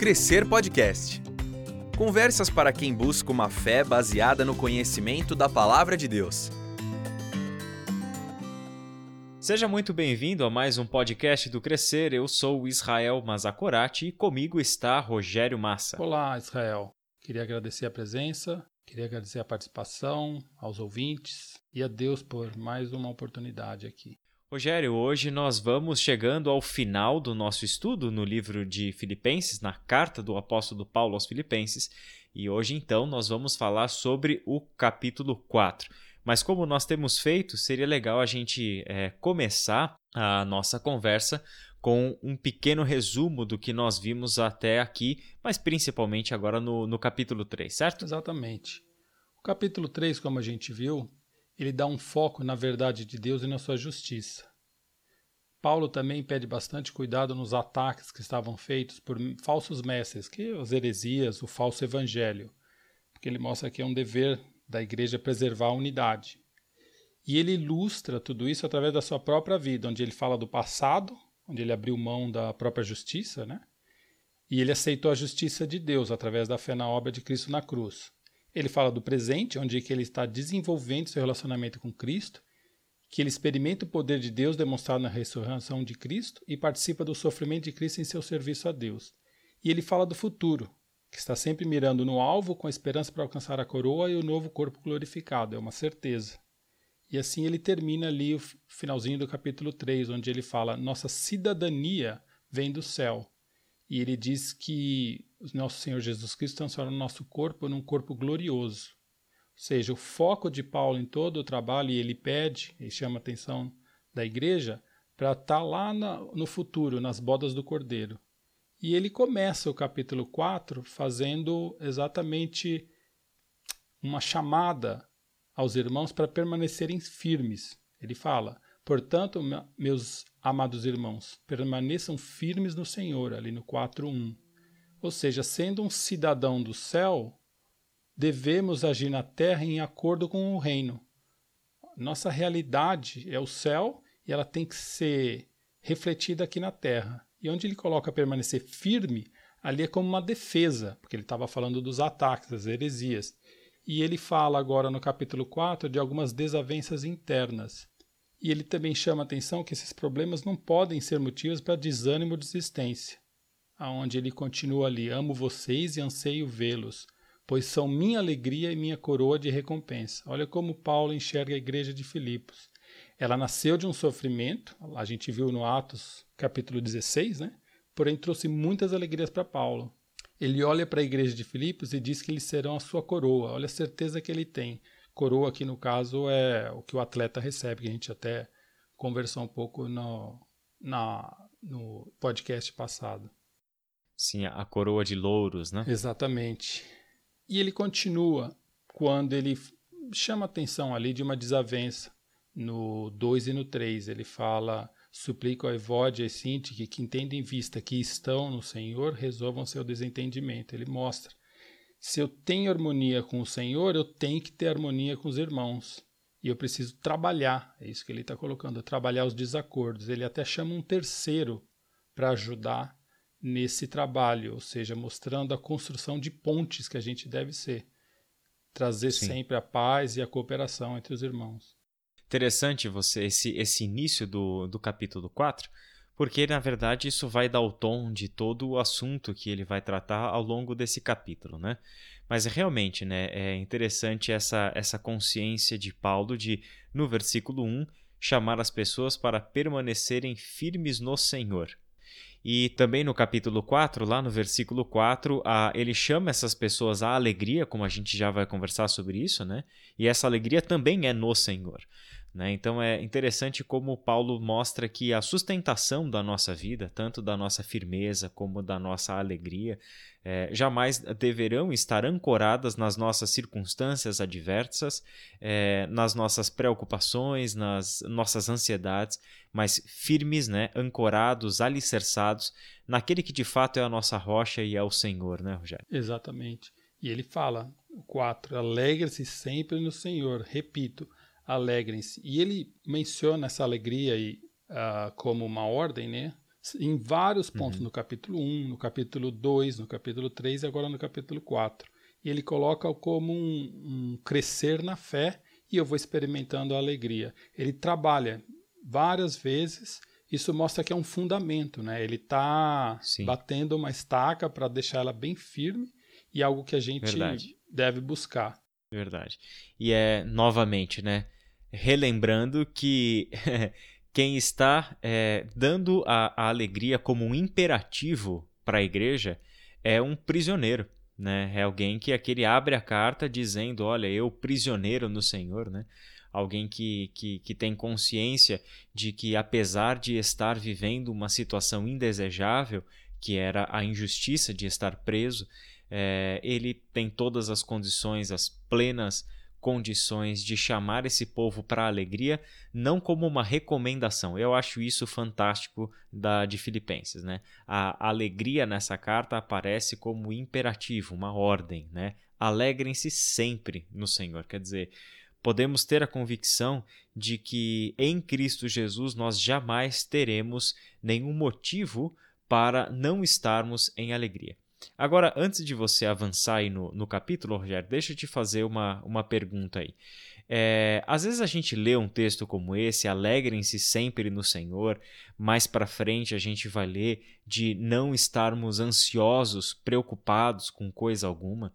Crescer Podcast. Conversas para quem busca uma fé baseada no conhecimento da palavra de Deus. Seja muito bem-vindo a mais um podcast do Crescer. Eu sou o Israel Mazakorati e comigo está Rogério Massa. Olá, Israel. Queria agradecer a presença, queria agradecer a participação, aos ouvintes e a Deus por mais uma oportunidade aqui. Rogério, hoje nós vamos chegando ao final do nosso estudo no livro de Filipenses, na carta do apóstolo Paulo aos Filipenses, e hoje então nós vamos falar sobre o capítulo 4. Mas como nós temos feito, seria legal a gente é, começar a nossa conversa com um pequeno resumo do que nós vimos até aqui, mas principalmente agora no, no capítulo 3, certo? Exatamente. O capítulo 3, como a gente viu, ele dá um foco na verdade de Deus e na sua justiça. Paulo também pede bastante cuidado nos ataques que estavam feitos por falsos mestres, que as heresias, o falso evangelho, porque ele mostra que é um dever da igreja preservar a unidade. E ele ilustra tudo isso através da sua própria vida, onde ele fala do passado, onde ele abriu mão da própria justiça, né? E ele aceitou a justiça de Deus através da fé na obra de Cristo na cruz. Ele fala do presente, onde que ele está desenvolvendo seu relacionamento com Cristo, que ele experimenta o poder de Deus demonstrado na ressurreição de Cristo e participa do sofrimento de Cristo em seu serviço a Deus. E ele fala do futuro, que está sempre mirando no alvo com a esperança para alcançar a coroa e o novo corpo glorificado, é uma certeza. E assim ele termina ali o finalzinho do capítulo 3, onde ele fala: Nossa cidadania vem do céu. E ele diz que o nosso Senhor Jesus Cristo transforma o nosso corpo num corpo glorioso. Ou seja, o foco de Paulo em todo o trabalho, e ele pede, e chama a atenção da igreja, para estar tá lá no futuro, nas bodas do Cordeiro. E ele começa o capítulo 4 fazendo exatamente uma chamada aos irmãos para permanecerem firmes. Ele fala: Portanto, meus amados irmãos, permaneçam firmes no Senhor, ali no 4.1. Ou seja, sendo um cidadão do céu, devemos agir na terra em acordo com o reino. Nossa realidade é o céu e ela tem que ser refletida aqui na terra. E onde ele coloca permanecer firme, ali é como uma defesa, porque ele estava falando dos ataques, das heresias. E ele fala agora no capítulo 4 de algumas desavenças internas. E ele também chama a atenção que esses problemas não podem ser motivos para desânimo ou desistência. Aonde ele continua ali: Amo vocês e anseio vê-los, pois são minha alegria e minha coroa de recompensa. Olha como Paulo enxerga a igreja de Filipos. Ela nasceu de um sofrimento, a gente viu no Atos capítulo 16, né? Porém trouxe muitas alegrias para Paulo. Ele olha para a igreja de Filipos e diz que eles serão a sua coroa. Olha a certeza que ele tem coroa aqui no caso é o que o atleta recebe, que a gente até conversou um pouco no, na, no podcast passado. Sim, a coroa de louros, né? Exatamente. E ele continua quando ele chama atenção ali de uma desavença no 2 e no 3. Ele fala: Suplico a Evódia e Sinti que, que entendem vista que estão no Senhor, resolvam seu desentendimento. Ele mostra se eu tenho harmonia com o Senhor, eu tenho que ter harmonia com os irmãos. E eu preciso trabalhar, é isso que ele está colocando, trabalhar os desacordos. Ele até chama um terceiro para ajudar nesse trabalho, ou seja, mostrando a construção de pontes que a gente deve ser. Trazer Sim. sempre a paz e a cooperação entre os irmãos. Interessante você esse, esse início do, do capítulo 4, porque na verdade isso vai dar o tom de todo o assunto que ele vai tratar ao longo desse capítulo, né? Mas realmente, né, é interessante essa essa consciência de Paulo de no versículo 1 chamar as pessoas para permanecerem firmes no Senhor. E também no capítulo 4, lá no versículo 4, a, ele chama essas pessoas à alegria, como a gente já vai conversar sobre isso, né? E essa alegria também é no Senhor. Né? Então é interessante como Paulo mostra que a sustentação da nossa vida, tanto da nossa firmeza como da nossa alegria, é, jamais deverão estar ancoradas nas nossas circunstâncias adversas, é, nas nossas preocupações, nas nossas ansiedades, mas firmes, né, ancorados, alicerçados naquele que de fato é a nossa rocha e é o Senhor, né, Rogério? Exatamente. E ele fala, 4, alegre-se sempre no Senhor. Repito, alegrem-se. E ele menciona essa alegria aí, uh, como uma ordem, né? em vários pontos, uhum. no capítulo 1, no capítulo 2, no capítulo 3 e agora no capítulo 4. E ele coloca como um, um crescer na fé e eu vou experimentando a alegria. Ele trabalha várias vezes, isso mostra que é um fundamento, né? Ele está batendo uma estaca para deixar ela bem firme e algo que a gente Verdade. deve buscar. Verdade. E é novamente, né? Relembrando que quem está é, dando a, a alegria como um imperativo para a igreja é um prisioneiro. Né? É alguém que aquele abre a carta dizendo, olha, eu prisioneiro no Senhor, né? Alguém que, que, que tem consciência de que apesar de estar vivendo uma situação indesejável, que era a injustiça de estar preso, é, ele tem todas as condições, as plenas condições de chamar esse povo para a alegria, não como uma recomendação. Eu acho isso fantástico da de Filipenses, né? A alegria nessa carta aparece como imperativo, uma ordem, né? Alegrem-se sempre no Senhor. Quer dizer, podemos ter a convicção de que em Cristo Jesus nós jamais teremos nenhum motivo para não estarmos em alegria. Agora, antes de você avançar aí no, no capítulo, Rogério, deixa eu te fazer uma, uma pergunta aí. É, às vezes a gente lê um texto como esse, alegrem-se sempre no Senhor. Mais para frente a gente vai ler de não estarmos ansiosos, preocupados com coisa alguma.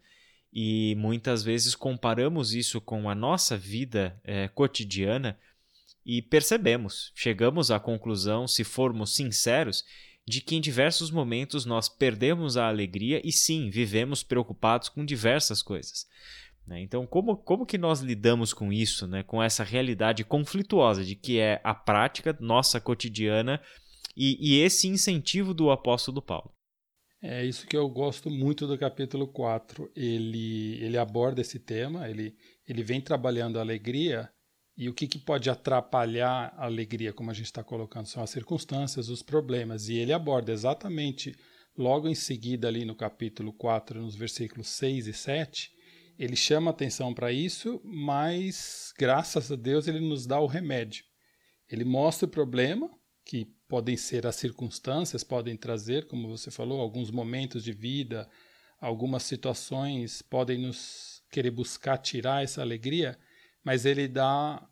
E muitas vezes comparamos isso com a nossa vida é, cotidiana e percebemos, chegamos à conclusão, se formos sinceros, de que em diversos momentos nós perdemos a alegria e sim, vivemos preocupados com diversas coisas. Né? Então, como, como que nós lidamos com isso, né? com essa realidade conflituosa de que é a prática nossa cotidiana e, e esse incentivo do apóstolo Paulo? É isso que eu gosto muito do capítulo 4. Ele, ele aborda esse tema, ele, ele vem trabalhando a alegria e o que, que pode atrapalhar a alegria, como a gente está colocando, são as circunstâncias, os problemas. E ele aborda exatamente logo em seguida, ali no capítulo 4, nos versículos 6 e 7, ele chama atenção para isso, mas graças a Deus ele nos dá o remédio. Ele mostra o problema, que podem ser as circunstâncias, podem trazer, como você falou, alguns momentos de vida, algumas situações podem nos querer buscar tirar essa alegria, mas ele dá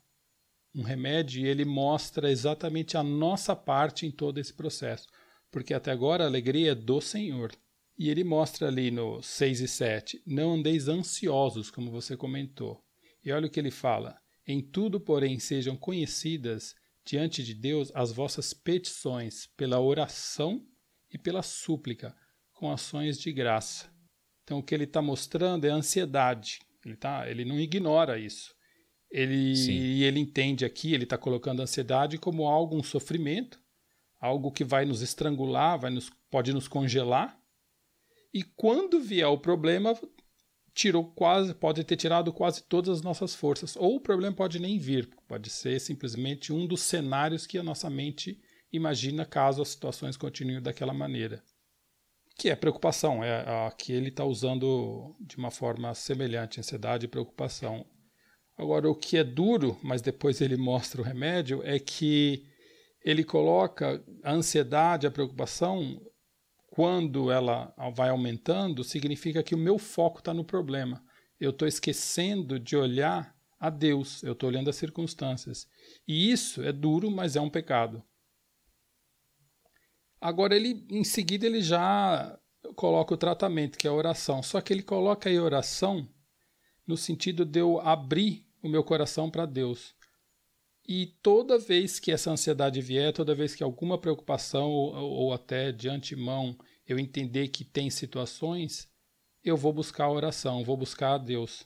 um remédio e ele mostra exatamente a nossa parte em todo esse processo. Porque até agora a alegria é do Senhor. E ele mostra ali no 6 e 7: Não andeis ansiosos, como você comentou. E olha o que ele fala: Em tudo, porém, sejam conhecidas diante de Deus as vossas petições pela oração e pela súplica, com ações de graça. Então, o que ele está mostrando é a ansiedade. Ele, tá, ele não ignora isso. Ele, e ele entende aqui, ele está colocando a ansiedade como algo, um sofrimento, algo que vai nos estrangular, vai nos, pode nos congelar. E quando vier o problema, tirou quase, pode ter tirado quase todas as nossas forças. Ou o problema pode nem vir, pode ser simplesmente um dos cenários que a nossa mente imagina caso as situações continuem daquela maneira. Que é preocupação, é a que ele está usando de uma forma semelhante, ansiedade e preocupação. Agora, o que é duro, mas depois ele mostra o remédio, é que ele coloca a ansiedade, a preocupação, quando ela vai aumentando, significa que o meu foco está no problema. Eu estou esquecendo de olhar a Deus, eu estou olhando as circunstâncias. E isso é duro, mas é um pecado. Agora, ele, em seguida, ele já coloca o tratamento, que é a oração. Só que ele coloca a oração no sentido de eu abrir o meu coração para Deus. E toda vez que essa ansiedade vier, toda vez que alguma preocupação ou, ou até de antemão eu entender que tem situações, eu vou buscar a oração, vou buscar a Deus.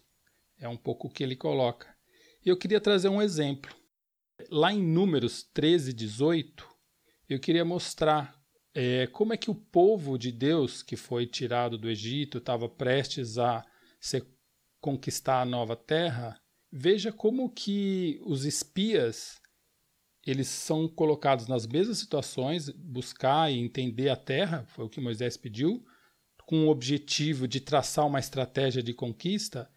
É um pouco o que ele coloca. Eu queria trazer um exemplo. Lá em Números 13, 18, eu queria mostrar é, como é que o povo de Deus que foi tirado do Egito estava prestes a ser conquistar a nova terra, veja como que os espias eles são colocados nas mesmas situações, buscar e entender a terra, foi o que Moisés pediu, com o objetivo de traçar uma estratégia de conquista,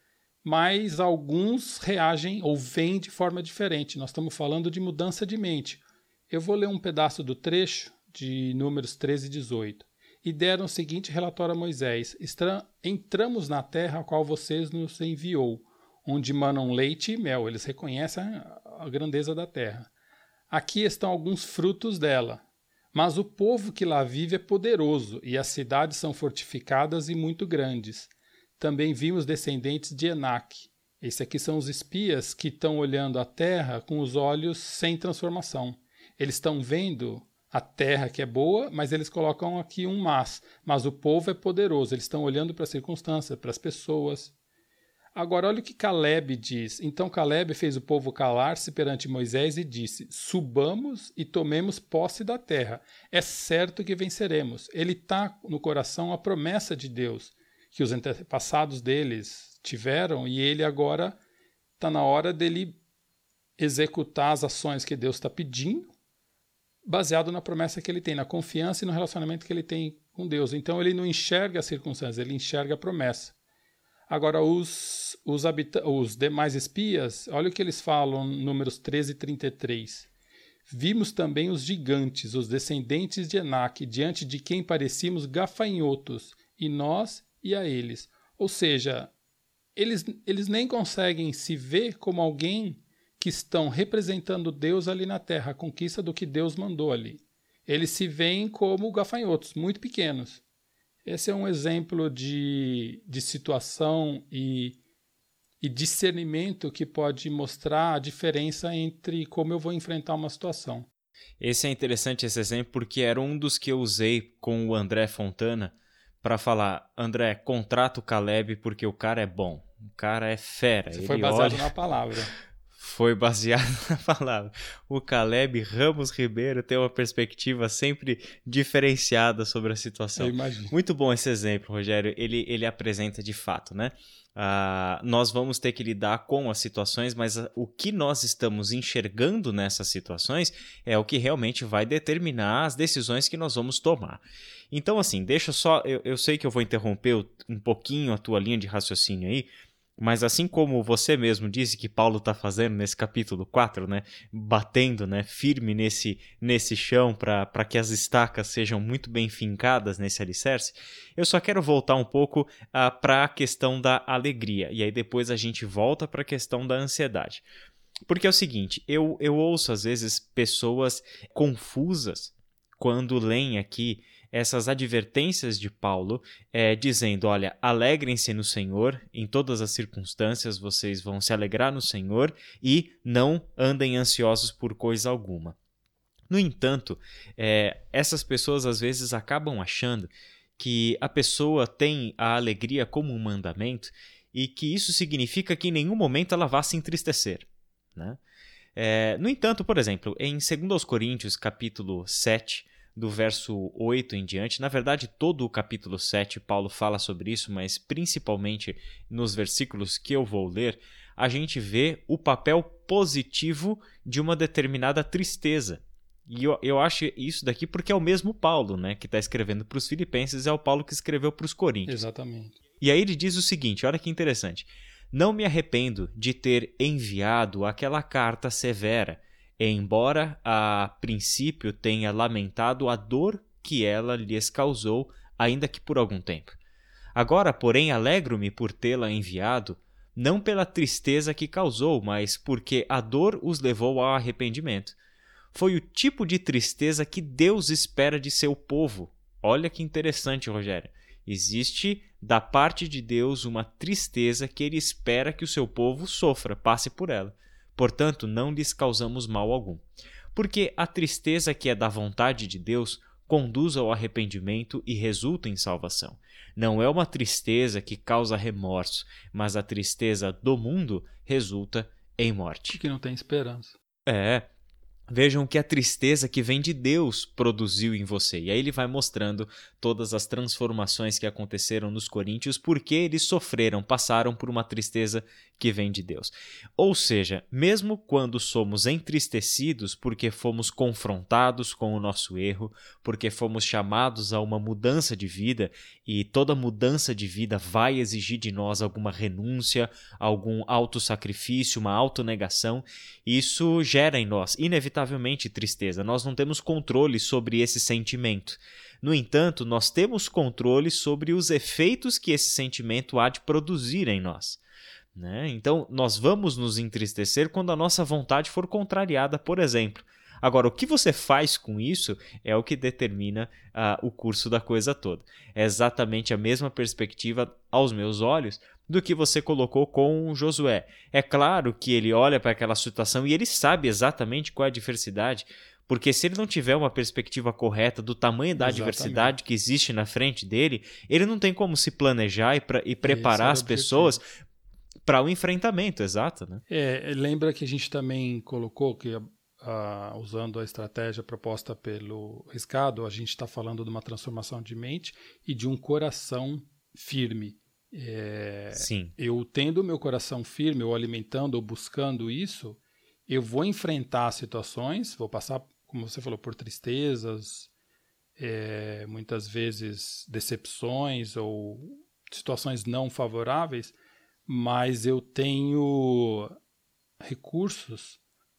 mas alguns reagem ou vêm de forma diferente. Nós estamos falando de mudança de mente. Eu vou ler um pedaço do trecho de Números 13 e 18. E deram o seguinte relatório a Moisés: Entramos na terra a qual vocês nos enviou, onde manam leite e mel. Eles reconhecem a grandeza da terra. Aqui estão alguns frutos dela. Mas o povo que lá vive é poderoso, e as cidades são fortificadas e muito grandes. Também vimos descendentes de Enac. Esses aqui são os espias que estão olhando a terra com os olhos sem transformação. Eles estão vendo a terra que é boa, mas eles colocam aqui um mas. Mas o povo é poderoso, eles estão olhando para as circunstâncias, para as pessoas. Agora, olha o que Caleb diz. Então Caleb fez o povo calar-se perante Moisés e disse: Subamos e tomemos posse da terra. É certo que venceremos. Ele está no coração a promessa de Deus que os antepassados deles tiveram e ele agora está na hora dele executar as ações que Deus está pedindo baseado na promessa que ele tem, na confiança e no relacionamento que ele tem com Deus. Então ele não enxerga as circunstâncias, ele enxerga a promessa. Agora, os, os, os demais espias, olha o que eles falam, números 13 e 33. Vimos também os gigantes, os descendentes de Enac, diante de quem parecíamos gafanhotos, e nós e a eles. Ou seja, eles, eles nem conseguem se ver como alguém que estão representando Deus ali na terra, a conquista do que Deus mandou ali. Eles se veem como gafanhotos, muito pequenos. Esse é um exemplo de, de situação e, e discernimento que pode mostrar a diferença entre como eu vou enfrentar uma situação. Esse é interessante esse exemplo porque era um dos que eu usei com o André Fontana para falar, André, contrata o Caleb porque o cara é bom, o cara é fera. Você foi baseado olha... na palavra foi baseado na palavra. O Caleb Ramos Ribeiro tem uma perspectiva sempre diferenciada sobre a situação. Eu imagino. Muito bom esse exemplo, Rogério. Ele, ele apresenta de fato, né? Uh, nós vamos ter que lidar com as situações, mas o que nós estamos enxergando nessas situações é o que realmente vai determinar as decisões que nós vamos tomar. Então, assim, deixa só. Eu, eu sei que eu vou interromper um pouquinho a tua linha de raciocínio aí, mas assim como você mesmo disse que Paulo está fazendo nesse capítulo 4, né, batendo né, firme nesse, nesse chão para que as estacas sejam muito bem fincadas nesse alicerce, eu só quero voltar um pouco uh, ah, para a questão da alegria. E aí depois a gente volta para a questão da ansiedade. Porque é o seguinte, eu, eu ouço às vezes pessoas confusas quando leem aqui essas advertências de Paulo, é, dizendo: olha, alegrem-se no Senhor, em todas as circunstâncias vocês vão se alegrar no Senhor e não andem ansiosos por coisa alguma. No entanto, é, essas pessoas às vezes acabam achando que a pessoa tem a alegria como um mandamento e que isso significa que em nenhum momento ela vá se entristecer. Né? É, no entanto, por exemplo, em 2 Coríntios capítulo 7, do verso 8 em diante. Na verdade, todo o capítulo 7 Paulo fala sobre isso, mas principalmente nos versículos que eu vou ler, a gente vê o papel positivo de uma determinada tristeza. E eu, eu acho isso daqui porque é o mesmo Paulo, né, que está escrevendo para os Filipenses, é o Paulo que escreveu para os Coríntios. Exatamente. E aí ele diz o seguinte: olha que interessante. Não me arrependo de ter enviado aquela carta severa embora a princípio tenha lamentado a dor que ela lhes causou, ainda que por algum tempo. Agora, porém, alegro-me por tê-la enviado, não pela tristeza que causou, mas porque a dor os levou ao arrependimento. Foi o tipo de tristeza que Deus espera de seu povo. Olha que interessante, Rogério. Existe da parte de Deus uma tristeza que ele espera que o seu povo sofra, passe por ela. Portanto, não lhes causamos mal algum. Porque a tristeza que é da vontade de Deus conduz ao arrependimento e resulta em salvação. Não é uma tristeza que causa remorso, mas a tristeza do mundo resulta em morte. Que não tem esperança. É, Vejam que a tristeza que vem de Deus produziu em você. E aí ele vai mostrando todas as transformações que aconteceram nos coríntios, porque eles sofreram, passaram por uma tristeza que vem de Deus. Ou seja, mesmo quando somos entristecidos porque fomos confrontados com o nosso erro, porque fomos chamados a uma mudança de vida, e toda mudança de vida vai exigir de nós alguma renúncia, algum autossacrifício, uma autonegação, isso gera em nós, inevitavelmente, tristeza. Nós não temos controle sobre esse sentimento. No entanto, nós temos controle sobre os efeitos que esse sentimento há de produzir em nós. Né? Então, nós vamos nos entristecer quando a nossa vontade for contrariada, por exemplo. Agora, o que você faz com isso é o que determina uh, o curso da coisa toda. É exatamente a mesma perspectiva, aos meus olhos, do que você colocou com Josué. É claro que ele olha para aquela situação e ele sabe exatamente qual é a diversidade, porque se ele não tiver uma perspectiva correta do tamanho da Exatamente. adversidade que existe na frente dele, ele não tem como se planejar e, pra, e preparar as pessoas para o enfrentamento, exato. Né? É, lembra que a gente também colocou que, usando a estratégia proposta pelo Riscado, a gente está falando de uma transformação de mente e de um coração firme. É, Sim. Eu tendo o meu coração firme, ou alimentando, ou buscando isso, eu vou enfrentar situações, vou passar como você falou, por tristezas, é, muitas vezes decepções ou situações não favoráveis, mas eu tenho recursos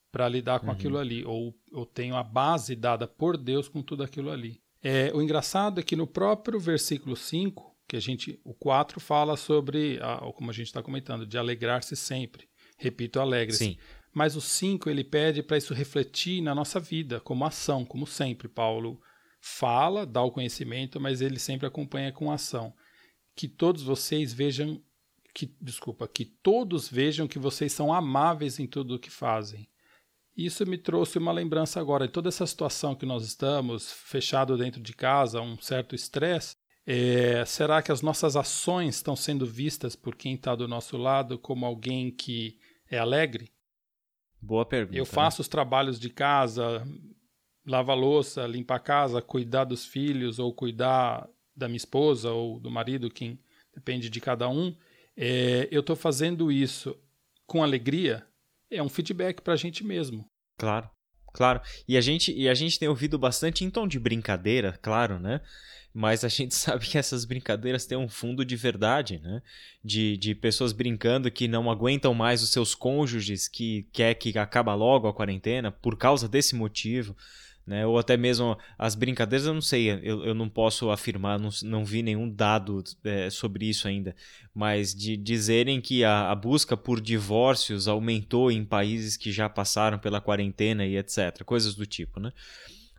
para lidar com uhum. aquilo ali, ou eu tenho a base dada por Deus com tudo aquilo ali. É, o engraçado é que no próprio versículo 5, que a gente, o 4 fala sobre, a, como a gente está comentando, de alegrar-se sempre. Repito, alegre-se. Mas o 5 ele pede para isso refletir na nossa vida, como ação, como sempre. Paulo fala, dá o conhecimento, mas ele sempre acompanha com ação. Que todos vocês vejam, que, desculpa, que todos vejam que vocês são amáveis em tudo o que fazem. Isso me trouxe uma lembrança agora. Em toda essa situação que nós estamos, fechado dentro de casa, um certo estresse, é, será que as nossas ações estão sendo vistas por quem está do nosso lado como alguém que é alegre? Boa pergunta. Eu né? faço né? os trabalhos de casa, lava louça, limpa a casa, cuidar dos filhos ou cuidar da minha esposa ou do marido, quem depende de cada um. É, eu estou fazendo isso com alegria. É um feedback para a gente mesmo. Claro, claro. E a gente e a gente tem ouvido bastante em tom de brincadeira, claro, né? mas a gente sabe que essas brincadeiras têm um fundo de verdade, né? De, de pessoas brincando que não aguentam mais os seus cônjuges, que quer que acabe logo a quarentena por causa desse motivo. Né? Ou até mesmo as brincadeiras, eu não sei, eu, eu não posso afirmar, não, não vi nenhum dado é, sobre isso ainda, mas de dizerem que a, a, busca por divórcios aumentou em países que já passaram pela quarentena e etc. Coisas do tipo, né?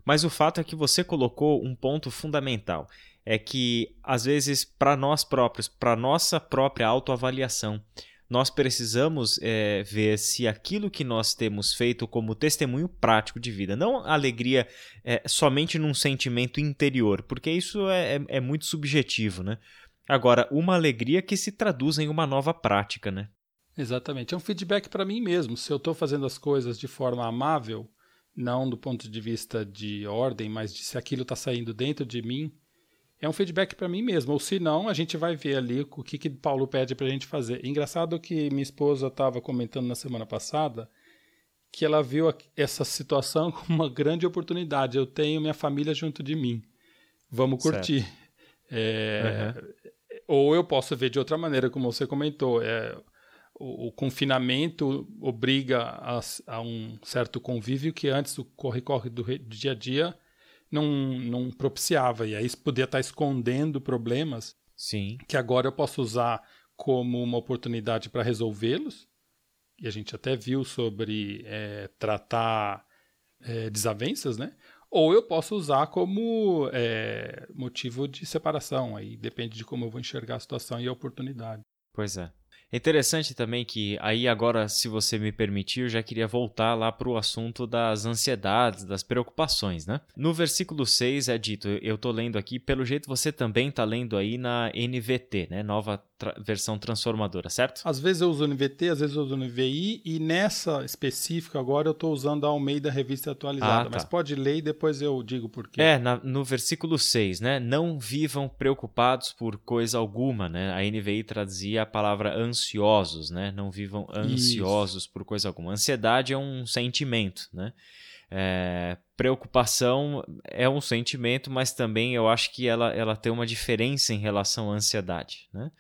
Mas o fato é que você colocou um ponto fundamental. É que, às vezes, para nós próprios, para nossa própria autoavaliação, nós precisamos é, ver se aquilo que nós temos feito como testemunho prático de vida, não alegria é, somente num sentimento interior, porque isso é, é, é muito subjetivo, né? Agora, uma alegria que se traduz em uma nova prática, né? Exatamente. É um feedback para mim mesmo. Se eu estou fazendo as coisas de forma amável, não do ponto de vista de ordem, mas de se aquilo está saindo dentro de mim, é um feedback para mim mesmo. Ou se não, a gente vai ver ali o que, que Paulo pede para a gente fazer. Engraçado que minha esposa estava comentando na semana passada que ela viu essa situação como uma grande oportunidade. Eu tenho minha família junto de mim. Vamos curtir. É, uhum. Ou eu posso ver de outra maneira, como você comentou. É, o, o confinamento obriga a, a, um certo convívio que antes o corre-corre do, do, dia a dia não, não propiciava. E aí podia estar escondendo problemas Sim. que agora eu posso usar como uma oportunidade para resolvê-los. E a gente até viu sobre é, tratar é, desavenças, né? Ou eu posso usar como é, motivo de separação. Aí depende de como eu vou enxergar a situação e a oportunidade. Pois é. É interessante também que aí agora, se você me permitir, eu já queria voltar lá para o assunto das ansiedades, das preocupações, né? No versículo 6 é dito, eu estou lendo aqui, pelo jeito você também está lendo aí na NVT, né? Nova tra versão transformadora, certo? Às vezes eu uso NVT, às vezes eu uso NVI, e nessa específica agora eu estou usando a Almeida Revista Atualizada. Ah, tá. Mas pode ler e depois eu digo por quê. É, na, no versículo 6, né? Não vivam preocupados por coisa alguma, né? A NVI traduzia a palavra ansiosos, né? Não vivam ansiosos Isso. por coisa alguma. Ansiedade é um sentimento, né? É, preocupação é um sentimento, mas também eu acho que ela, ela tem uma diferença em relação à ansiedade. Né?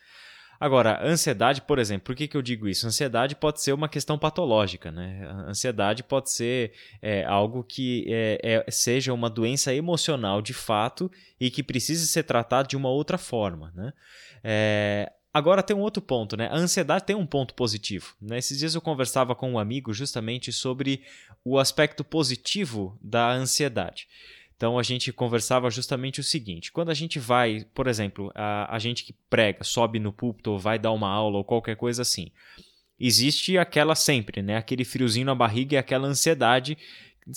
Agora, ansiedade, por exemplo, por que, que eu digo isso? Ansiedade pode ser uma questão patológica, né? Ansiedade pode ser é, algo que é, é, seja uma doença emocional de fato e que precise ser tratado de uma outra forma, né? É, Agora tem um outro ponto, né? A ansiedade tem um ponto positivo. Né? Esses dias eu conversava com um amigo justamente sobre o aspecto positivo da ansiedade. Então a gente conversava justamente o seguinte: quando a gente vai, por exemplo, a, a gente que prega, sobe no púlpito ou vai dar uma aula ou qualquer coisa assim, existe aquela sempre, né? Aquele friozinho na barriga e aquela ansiedade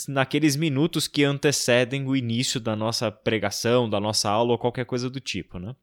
naqueles minutos que antecedem o início da nossa pregação, da nossa aula ou qualquer coisa do tipo, né?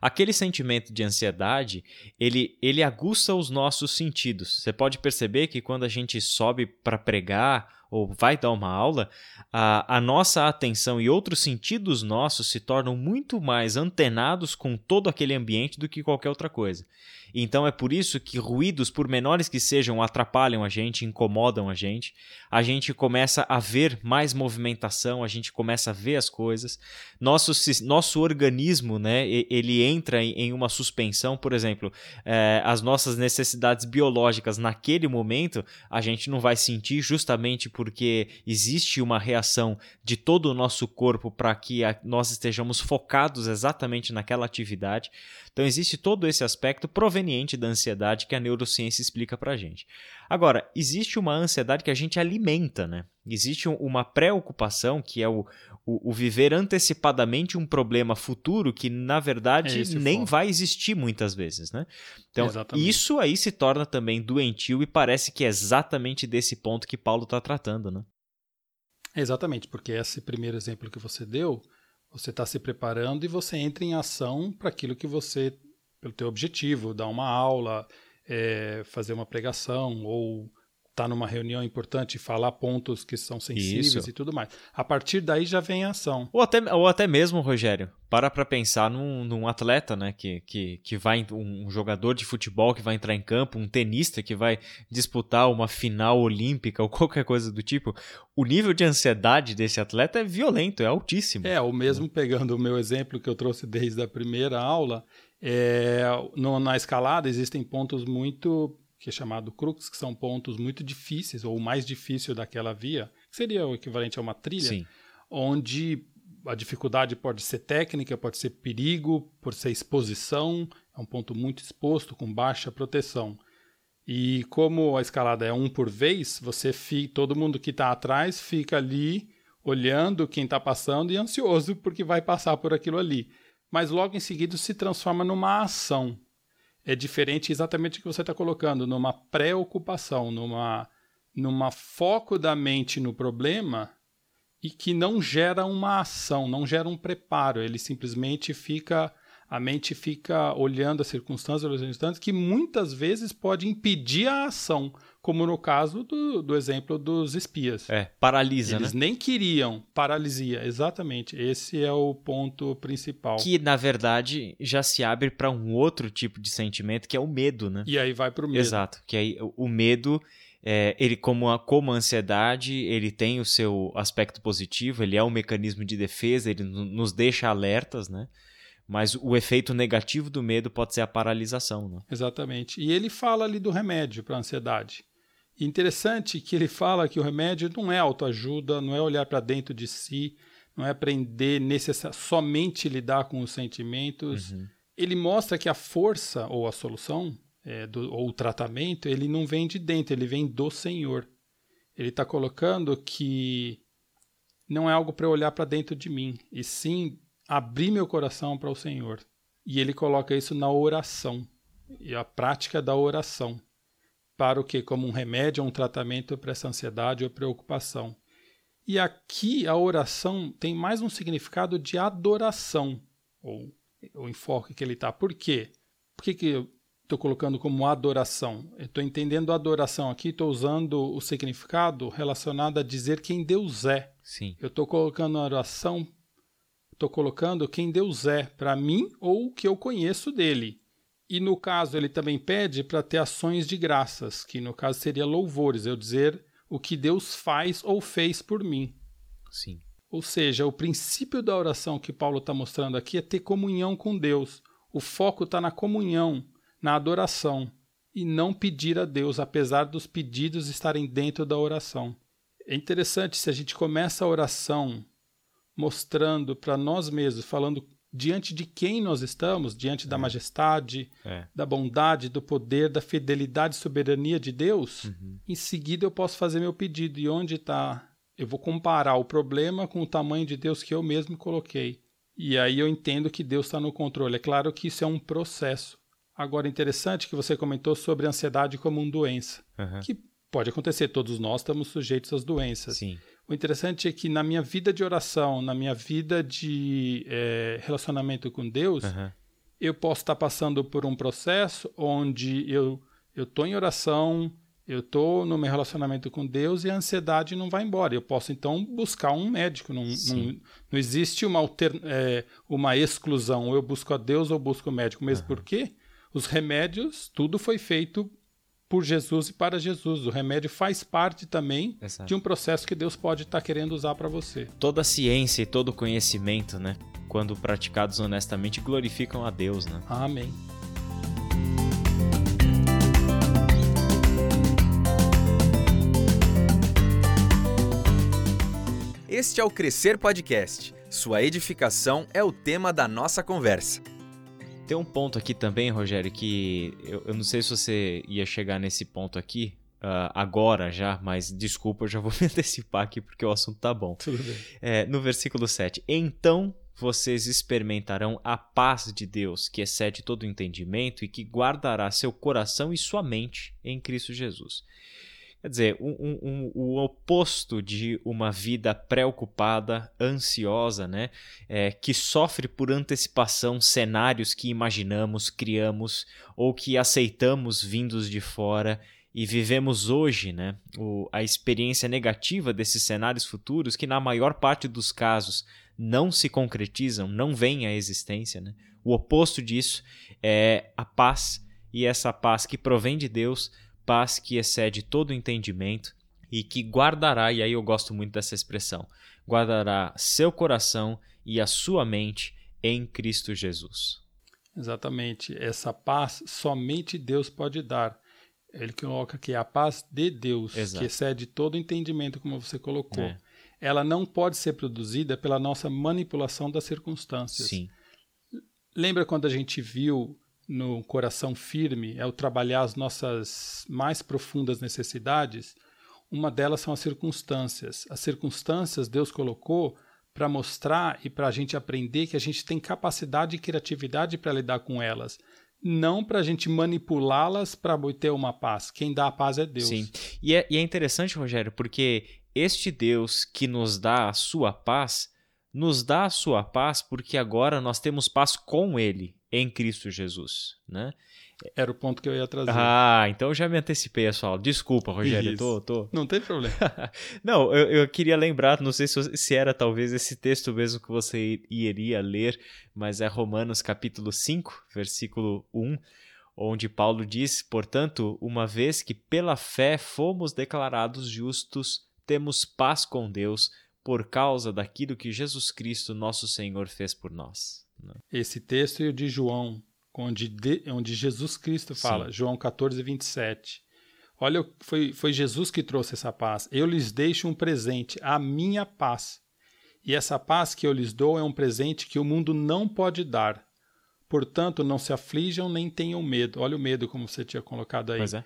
Aquele sentimento de ansiedade, ele, ele aguça os nossos sentidos. Você pode perceber que quando a gente sobe para pregar ou vai dar uma aula, a, a nossa atenção e outros sentidos nossos se tornam muito mais antenados com todo aquele ambiente do que qualquer outra coisa. Então é por isso que ruídos, por menores que sejam, atrapalham a gente, incomodam a gente. A gente começa a ver mais movimentação, a gente começa a ver as coisas. Nosso, nosso organismo, né, ele entra em uma suspensão, por exemplo, é, as nossas necessidades biológicas naquele momento, a gente não vai sentir justamente porque existe uma reação de todo o nosso corpo para que a, nós estejamos focados exatamente naquela atividade. Então existe todo esse aspecto proveniente da ansiedade que a neurociência explica para a gente. Agora, existe uma ansiedade que a gente alimenta, né? Existe uma preocupação que é o, o, o viver antecipadamente um problema futuro que, na verdade, é nem vai existir muitas vezes, né? Então, exatamente. isso aí se torna também doentio e parece que é exatamente desse ponto que Paulo está tratando, né? Exatamente, porque esse primeiro exemplo que você deu você está se preparando e você entra em ação para aquilo que você, pelo teu objetivo, dar uma aula, é, fazer uma pregação ou estar tá numa reunião importante e falar pontos que são sensíveis Isso. e tudo mais. A partir daí já vem a ação. Ou até, ou até mesmo, Rogério, para para pensar num, num, atleta, né, que, que, que vai, um jogador de futebol que vai entrar em campo, um tenista que vai disputar uma final olímpica ou qualquer coisa do tipo, o nível de ansiedade desse atleta é violento, é altíssimo. É, o mesmo pegando o meu exemplo que eu trouxe desde a primeira aula, é, no, na escalada existem pontos muito que é chamado crux, que são pontos muito difíceis, ou o mais difícil daquela via, que seria o equivalente a uma trilha, Sim. onde a dificuldade pode ser técnica, pode ser perigo, por ser exposição, é um ponto muito exposto, com baixa proteção. E como a escalada é um por vez, você fica, todo mundo que está atrás fica ali olhando quem está passando e ansioso porque vai passar por aquilo ali. Mas logo em seguida se transforma numa ação é diferente exatamente do que você está colocando, numa preocupação, numa, numa foco da mente no problema e que não gera uma ação, não gera um preparo. Ele simplesmente fica, a mente fica olhando as circunstâncias, olhando as circunstâncias, que muitas vezes pode impedir a ação como no caso do, do exemplo dos espias. É, paralisa, Eles né? nem queriam, paralisia, exatamente. Esse é o ponto principal. Que, na verdade, já se abre para um outro tipo de sentimento, que é o medo, né? E aí vai para o medo. Exato, que aí o medo... É, ele como a, como a ansiedade ele tem o seu aspecto positivo ele é um mecanismo de defesa ele nos deixa alertas né mas o efeito negativo do medo pode ser a paralisação né? exatamente e ele fala ali do remédio para a ansiedade interessante que ele fala que o remédio não é autoajuda, não é olhar para dentro de si, não é aprender necessar, somente lidar com os sentimentos. Uhum. Ele mostra que a força ou a solução é, do, ou o tratamento ele não vem de dentro, ele vem do Senhor. Ele está colocando que não é algo para olhar para dentro de mim, e sim abrir meu coração para o Senhor. E ele coloca isso na oração, e a prática da oração para o que? Como um remédio, um tratamento para essa ansiedade ou preocupação. E aqui a oração tem mais um significado de adoração, ou o enfoque que ele está. Por quê? Por que, que eu estou colocando como adoração? Eu estou entendendo adoração aqui, estou usando o significado relacionado a dizer quem Deus é. Sim. Eu estou colocando a oração, estou colocando quem Deus é para mim ou o que eu conheço dele. E no caso, ele também pede para ter ações de graças, que no caso seria louvores, eu dizer o que Deus faz ou fez por mim. Sim. Ou seja, o princípio da oração que Paulo está mostrando aqui é ter comunhão com Deus. O foco está na comunhão, na adoração, e não pedir a Deus, apesar dos pedidos estarem dentro da oração. É interessante se a gente começa a oração mostrando para nós mesmos, falando diante de quem nós estamos, diante da majestade, É. da bondade, do poder, da fidelidade e soberania de Deus, Uhum. em seguida eu posso fazer meu pedido. E onde está? Eu vou comparar o problema com o tamanho de Deus que eu mesmo coloquei. E aí eu entendo que Deus está no controle. É claro que isso é um processo. Agora, interessante que você comentou sobre a ansiedade como uma doença, Aham. que pode acontecer, todos nós estamos sujeitos às doenças. Sim. O interessante é que na minha vida de oração, na minha vida de eh, relacionamento com Deus, Aham. eu posso estar passando por um processo onde eu eu estou em oração, eu estou no meu relacionamento com Deus e a ansiedade não vai embora. Eu posso então buscar um médico. Não, não, não existe uma, alter, é, uma exclusão. Ou eu busco a Deus ou busco o médico. Mesmo porque os remédios, tudo foi feito por Jesus e para Jesus. O remédio faz parte também Exato. de um processo que Deus pode estar querendo usar para você. Toda a ciência e todo o conhecimento, né? Quando praticados honestamente, glorificam a Deus, né? Amém. Este é o Crescer Podcast. Sua edificação é o tema da nossa conversa. Tem um ponto aqui também, Rogério, que eu, eu não sei se você ia chegar nesse ponto aqui ah, agora já, mas desculpa, eu já vou me antecipar aqui porque o assunto tá bom. Tudo bem. É, no versículo 7. Então vocês experimentarão a paz de Deus, que excede todo o entendimento e que guardará seu coração e sua mente em Cristo Jesus. Quer dizer, um- um- um- o oposto de uma vida preocupada, ansiosa, né? É, que sofre por antecipação cenários que imaginamos, criamos ou que aceitamos vindos de fora e vivemos hoje né, o- a experiência negativa desses cenários futuros que, na maior parte dos casos, não se concretizam, não vêm à existência. Né? O oposto disso é a paz, e essa paz que provém de Deus, paz que excede todo o entendimento e que guardará, e aí eu gosto muito dessa expressão, guardará seu coração e a sua mente em Cristo Jesus. Exatamente. Essa paz somente Deus pode dar. Ele coloca que é a paz de Deus, Exato. que excede todo entendimento, como você colocou. É. Ela não pode ser produzida pela nossa manipulação das circunstâncias. Sim, Lembra quando a gente viu no coração firme, ao trabalhar as nossas mais profundas necessidades? Uma delas são as circunstâncias. As circunstâncias Deus colocou para mostrar e para a gente aprender que a gente tem capacidade e criatividade para lidar com elas. Não para a gente manipulá-las para obter uma paz. Quem dá a paz é Deus. Sim. E é, e é interessante, Rogério, porque este Deus que nos dá a sua paz, nos dá a sua paz porque agora nós temos paz com Ele em Cristo Jesus, né? Era o ponto que eu ia trazer. Ah, então eu já me antecipei a sua aula. Desculpa, Rogério, Isso. tô, tô... Não tem problema. Não, eu, eu queria lembrar, não sei se, se era talvez esse texto mesmo que você iria ler, mas é Romanos capítulo 5, versículo 1, onde Paulo diz, portanto, uma vez que pela fé fomos declarados justos, temos paz com Deus por causa daquilo que Jesus Cristo, nosso Senhor, fez por nós. Né? esse texto e o de João, onde, de- onde Jesus Cristo fala, Sim. João 14, 27. Olha, foi, foi Jesus que trouxe essa paz. Eu lhes deixo um presente, a minha paz. E essa paz que eu lhes dou é um presente que o mundo não pode dar. Portanto, não se aflijam nem tenham medo. Olha o medo como você tinha colocado aí. Pois é.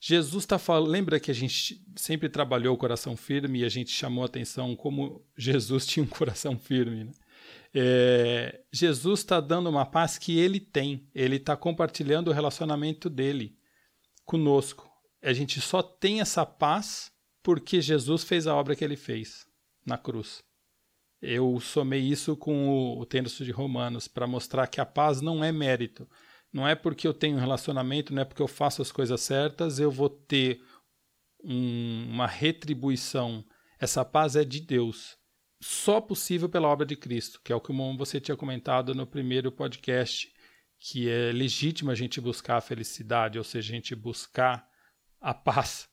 Jesus está falando. Lembra que a gente sempre trabalhou o coração firme e a gente chamou a atenção como Jesus tinha um coração firme. Né? É, Jesus está dando uma paz que ele tem. Ele está compartilhando o relacionamento dele conosco. A gente só tem essa paz porque Jesus fez a obra que ele fez na cruz. Eu somei isso com o, o texto de Romanos para mostrar que a paz não é mérito. Não é porque eu tenho um relacionamento, não é porque eu faço as coisas certas, eu vou ter um, uma retribuição. Essa paz é de Deus. Só possível pela obra de Cristo, que é o que você tinha comentado no primeiro podcast, que é legítimo a gente buscar a felicidade, ou seja, a gente buscar a paz.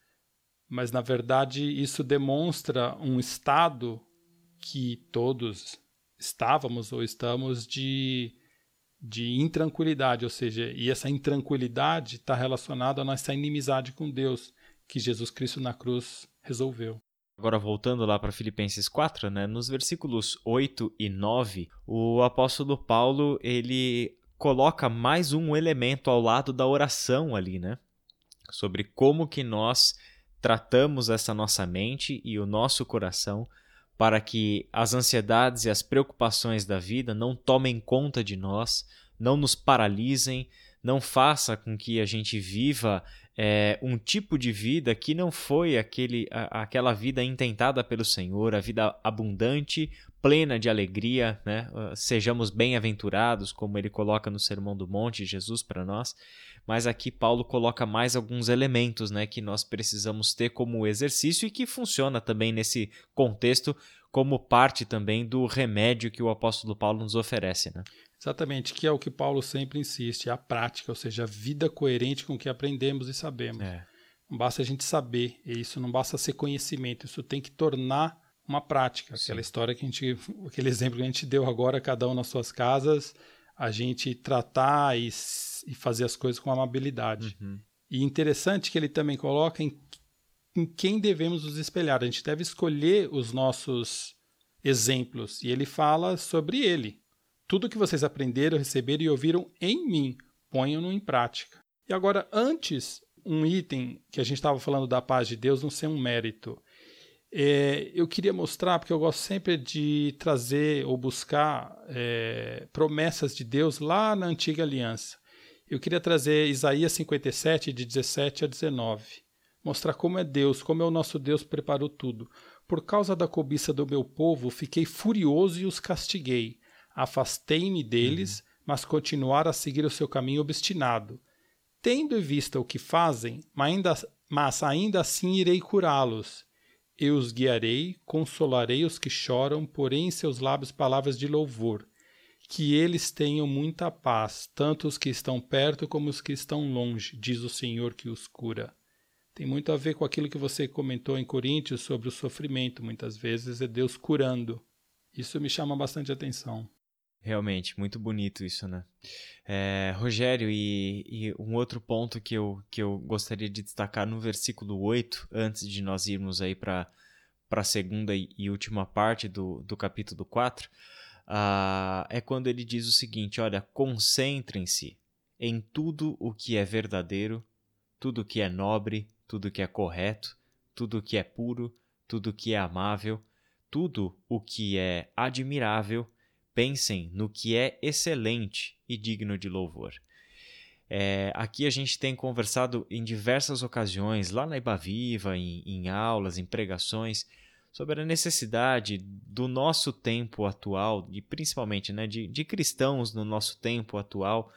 Mas, na verdade, isso demonstra um estado que todos estávamos ou estamos de de intranquilidade, ou seja, e essa intranquilidade está relacionada à nossa inimizade com Deus, que Jesus Cristo na cruz resolveu. Agora voltando lá para Filipenses 4, né, nos versículos 8 e 9, o apóstolo Paulo, ele coloca mais um elemento ao lado da oração ali, né? Sobre como que nós tratamos essa nossa mente e o nosso coração para que as ansiedades e as preocupações da vida não tomem conta de nós, não nos paralisem, não faça com que a gente viva é, um tipo de vida que não foi aquele, a, aquela vida intentada pelo Senhor, a vida abundante, plena de alegria, né? Uh, sejamos bem-aventurados, como ele coloca no Sermão do Monte, Jesus para nós. Mas aqui Paulo coloca mais alguns elementos né, que nós precisamos ter como exercício e que funciona também nesse contexto como parte também do remédio que o apóstolo Paulo nos oferece. Né? Exatamente, que é o que Paulo sempre insiste, a prática, ou seja, a vida coerente com o que aprendemos e sabemos. É. Não basta a gente saber, e isso não basta ser conhecimento, isso tem que tornar uma prática. Sim. Aquela história que a gente, aquele exemplo que a gente deu agora, cada um nas suas casas, a gente tratar e, e fazer as coisas com amabilidade. Uhum. E interessante que ele também coloca em, em quem devemos nos espelhar. A gente deve escolher os nossos exemplos. E ele fala sobre ele. Tudo que vocês aprenderam, receberam e ouviram em mim, ponham-no em prática. E agora, antes, um item que a gente estava falando da paz de Deus não ser um mérito. É, eu queria mostrar, porque eu gosto sempre de trazer ou buscar é, promessas de Deus lá na antiga aliança. Eu queria trazer Isaías 57, de 17 a 19. Mostrar como é Deus, como é o nosso Deus preparou tudo. Por causa da cobiça do meu povo, fiquei furioso e os castiguei. Afastei-me deles, uhum. mas continuaram a seguir o seu caminho obstinado. Tendo em vista o que fazem, mas ainda, mas ainda assim irei curá-los eu os guiarei, consolarei os que choram, porém em seus lábios palavras de louvor. Que eles tenham muita paz, tanto os que estão perto como os que estão longe, diz o Senhor que os cura. Tem muito a ver com aquilo que você comentou em Coríntios sobre o sofrimento. Muitas vezes é Deus curando. Isso me chama bastante atenção. Realmente, muito bonito isso, né? É, Rogério, e, e, um outro ponto que eu, que eu gostaria de destacar no versículo 8, antes de nós irmos aí para a segunda e, última parte do, do capítulo 4, uh, ah, é quando ele diz o seguinte: olha, concentrem-se em tudo o que é verdadeiro, tudo o que é nobre, tudo o que é correto, tudo o que é puro, tudo o que é amável, tudo o que é admirável pensem no que é excelente e digno de louvor. É, aqui a gente tem conversado em diversas ocasiões, lá na Iba Viva, em, em aulas, em pregações, sobre a necessidade do nosso tempo atual, e principalmente né, de, de cristãos no nosso tempo atual,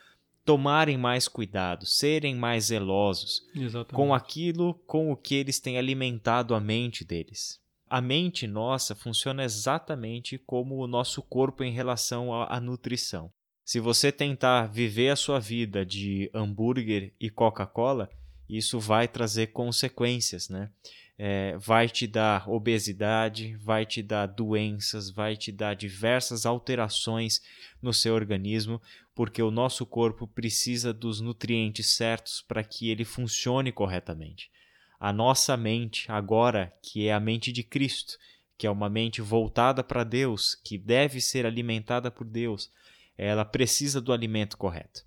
tomarem mais cuidado, serem mais zelosos Exatamente. com aquilo com o que eles têm alimentado a mente deles a mente nossa funciona exatamente como o nosso corpo em relação à, nutrição. Se você tentar viver a sua vida de hambúrguer e Coca-Cola, isso vai trazer consequências, né? É, vai te dar obesidade, vai te dar doenças, vai te dar diversas alterações no seu organismo, porque o nosso corpo precisa dos nutrientes certos para que ele funcione corretamente a nossa mente agora, que é a mente de Cristo, que é uma mente voltada para Deus, que deve ser alimentada por Deus, ela precisa do alimento correto.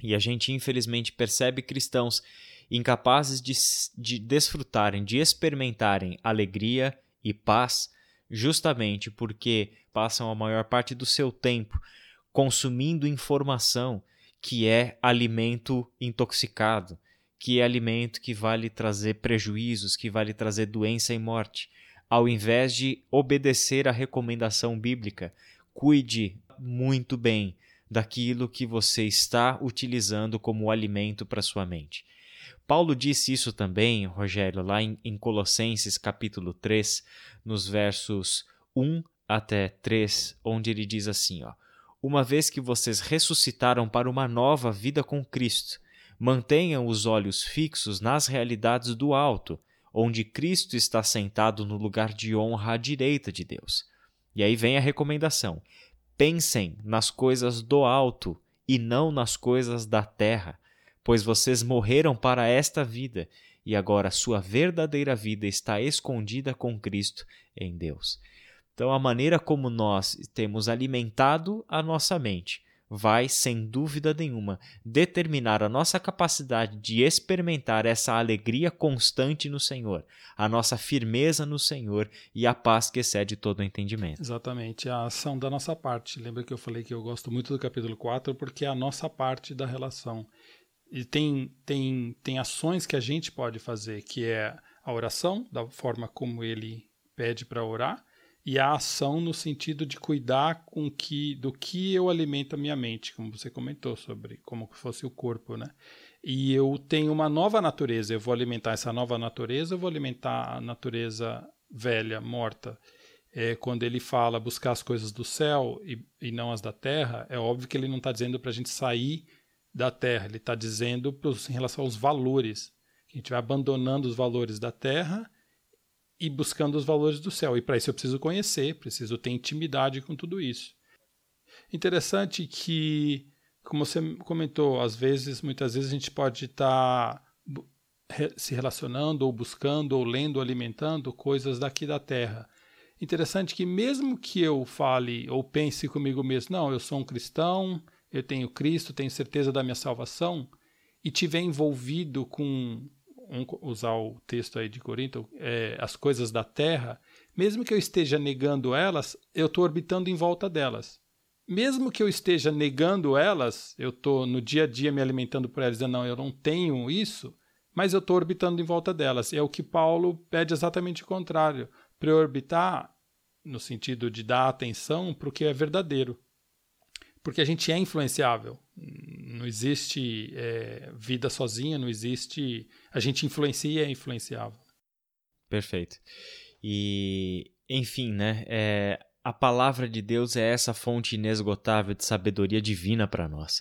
E a gente, infelizmente, percebe cristãos incapazes de, de desfrutarem, de experimentarem alegria e paz, justamente porque passam a maior parte do seu tempo consumindo informação que é alimento intoxicado, que é alimento que vai lhe trazer prejuízos, que vai lhe trazer doença e morte, ao invés de obedecer à recomendação bíblica. Cuide muito bem daquilo que você está utilizando como alimento para sua mente. Paulo disse isso também, Rogério, lá em, em, Colossenses capítulo 3, nos versos 1 até 3, onde ele diz assim, ó: Uma vez que vocês ressuscitaram para uma nova vida com Cristo, mantenham os olhos fixos nas realidades do alto, onde Cristo está sentado no lugar de honra à direita de Deus. E aí vem a recomendação: pensem nas coisas do alto e não nas coisas da terra, pois vocês morreram para esta vida e agora sua verdadeira vida está escondida com Cristo em Deus. Então, a maneira como nós temos alimentado a nossa mente vai, sem dúvida nenhuma, determinar a nossa capacidade de experimentar essa alegria constante no Senhor, a nossa firmeza no Senhor e a paz que excede todo o entendimento. Exatamente, a ação da nossa parte. Lembra que eu falei que eu gosto muito do capítulo 4 porque é a nossa parte da relação. E tem, tem, tem ações que a gente pode fazer, que é a oração, da forma como ele pede para orar, e a ação no sentido de cuidar com que do que eu alimento a minha mente, como você comentou sobre como que fosse o corpo, né? E eu tenho uma nova natureza, eu vou alimentar essa nova natureza, eu vou alimentar a natureza velha, morta. É, quando ele fala buscar as coisas do céu e, e não as da terra, é óbvio que ele não está dizendo para a gente sair da terra, ele está dizendo pros, em relação aos valores. A gente vai abandonando os valores da terra e buscando os valores do céu. E para isso eu preciso conhecer, preciso ter intimidade com tudo isso. Interessante que, como você comentou, às vezes, muitas vezes a gente pode estar tá se relacionando ou buscando ou lendo, alimentando coisas daqui da terra. Interessante que mesmo que eu fale ou pense comigo mesmo, não, eu sou um cristão, eu tenho Cristo, tenho certeza da minha salvação, e tiver envolvido com vamos usar o texto aí de Corinto, é, as coisas da terra, mesmo que eu esteja negando elas, eu estou orbitando em volta delas. Mesmo que eu esteja negando elas, eu estou no dia a dia me alimentando por elas, dizendo, não, eu não tenho isso, mas eu estou orbitando em volta delas. É o que Paulo pede exatamente o contrário, para orbitar no sentido de dar atenção para o que é verdadeiro. Porque a gente é influenciável. Não existe é, vida sozinha, não existe. A gente influencia e é influenciável. Perfeito. E, enfim, né? É, a palavra de Deus é essa fonte inesgotável de sabedoria divina para nós.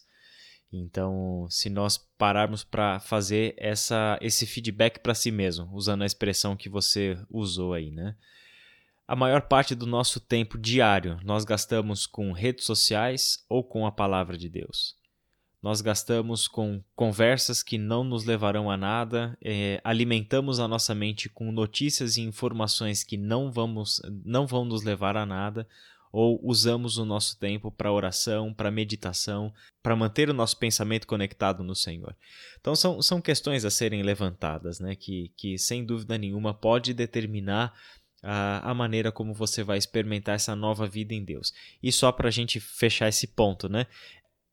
Então, se nós pararmos para fazer essa, esse feedback para si mesmo, usando a expressão que você usou aí, né? A maior parte do nosso tempo diário nós gastamos com redes sociais ou com a palavra de Deus. Nós gastamos com conversas que não nos levarão a nada, é, alimentamos a nossa mente com notícias e informações que não, vamos, não vão nos levar a nada, ou usamos o nosso tempo para oração, para meditação, para manter o nosso pensamento conectado no Senhor. Então são, são questões a serem levantadas, né, que, que sem dúvida nenhuma pode determinar a, a maneira como você vai experimentar essa nova vida em Deus. E só para a gente fechar esse ponto, né?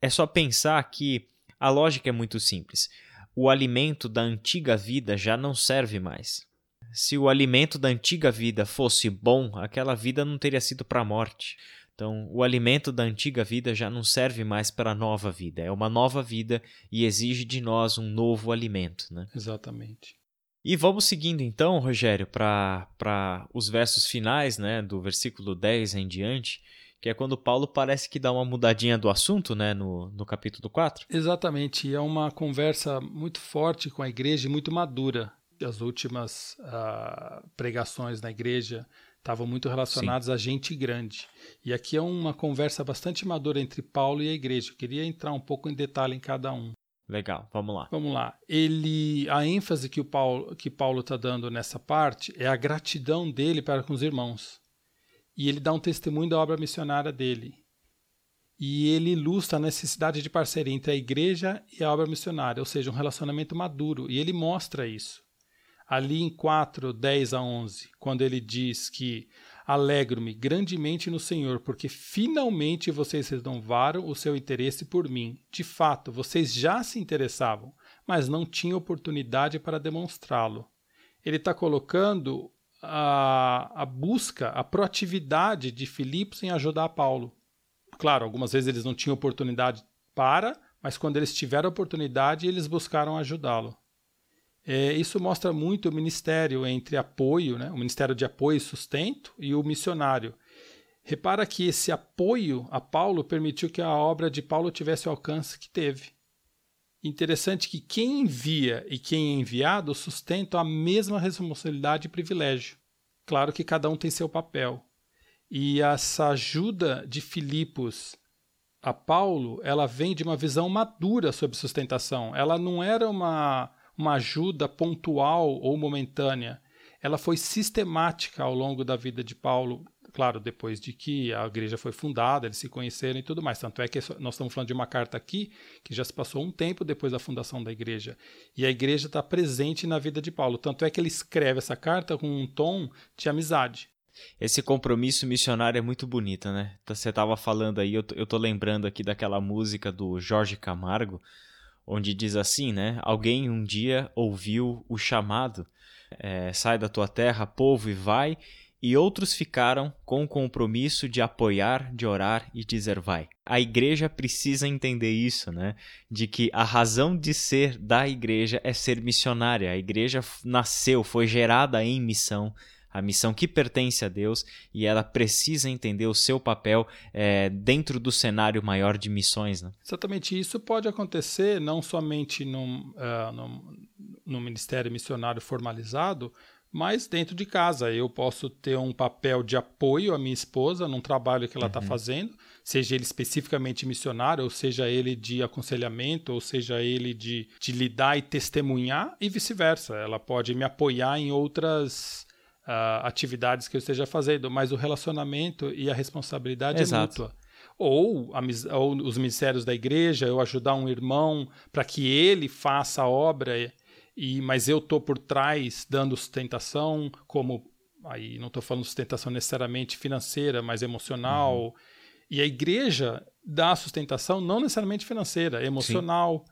É só pensar que a lógica é muito simples. O alimento da antiga vida já não serve mais. Se o alimento da antiga vida fosse bom, aquela vida não teria sido para a morte. Então, o alimento da antiga vida já não serve mais para a nova vida. É uma nova vida e exige de nós um novo alimento. Né? Exatamente. E vamos seguindo então, Rogério, para os versos finais, né, do versículo 10 em diante, que é quando Paulo parece que dá uma mudadinha do assunto, né, no, no capítulo 4. Exatamente, é uma conversa muito forte com a igreja e muito madura. As últimas uh, pregações na igreja estavam muito relacionadas Sim. a gente grande. E aqui é uma conversa bastante madura entre Paulo e a igreja. Eu queria entrar um pouco em detalhe em cada um. Legal, vamos lá. Vamos lá. Ele, a ênfase que o Paulo que Paulo está dando nessa parte é a gratidão dele para com os irmãos. E ele dá um testemunho da obra missionária dele. E ele ilustra a necessidade de parceria entre a igreja e a obra missionária, ou seja, um relacionamento maduro. E ele mostra isso. Ali em 4, 10 a 11, quando ele diz que Alegro-me grandemente no Senhor, porque finalmente vocês renovaram o seu interesse por mim. De fato, vocês já se interessavam, mas não tinham oportunidade para demonstrá-lo. Ele está colocando a, a busca, a proatividade de Filipos em ajudar Paulo. Claro, algumas vezes eles não tinham oportunidade para, mas quando eles tiveram oportunidade, eles buscaram ajudá-lo. É, isso mostra muito o ministério entre apoio, né, o ministério de apoio e sustento, e o missionário. Repara que esse apoio a Paulo permitiu que a obra de Paulo tivesse o alcance que teve. Interessante que quem envia e quem é enviado sustentam a mesma responsabilidade e privilégio. Claro que cada um tem seu papel. E essa ajuda de Filipos a Paulo, ela vem de uma visão madura sobre sustentação. Ela não era uma, uma ajuda pontual ou momentânea. Ela foi sistemática ao longo da vida de Paulo claro, depois de que a igreja foi fundada, eles se conheceram e tudo mais. Tanto é que nós estamos falando de uma carta aqui que já se passou um tempo depois da fundação da igreja. E a igreja está presente na vida de Paulo. Tanto é que ele escreve essa carta com um tom de amizade. Esse compromisso missionário é muito bonito, né? Você estava falando aí, eu tô lembrando aqui daquela música do Jorge Camargo, onde diz assim, né? Alguém um dia ouviu o chamado, é, sai da tua terra, povo, e vai, e outros ficaram com o compromisso de apoiar, de orar e dizer vai. A igreja precisa entender isso, né? De que a razão de ser da igreja é ser missionária. A igreja nasceu, foi gerada em missão, a missão que pertence a Deus e ela precisa entender o seu papel é, dentro do cenário maior de missões. Né? Exatamente. Isso pode acontecer não somente num, uh, num, num ministério missionário formalizado, mas dentro de casa. Eu posso ter um papel de apoio à minha esposa num trabalho que ela está uhum. fazendo, seja ele especificamente missionário, ou seja ele de aconselhamento, ou seja ele de, de lidar e testemunhar, e vice-versa. Ela pode me apoiar em outras uh, atividades que eu esteja fazendo, mas o relacionamento e a responsabilidade é Exato. é mútua. Ou, a, ou os ministérios da igreja, eu ajudar um irmão para que ele faça a obra e mas eu tô por trás dando sustentação, como aí não estou falando sustentação necessariamente financeira, mas emocional. Uhum. E a igreja dá sustentação não necessariamente financeira, emocional,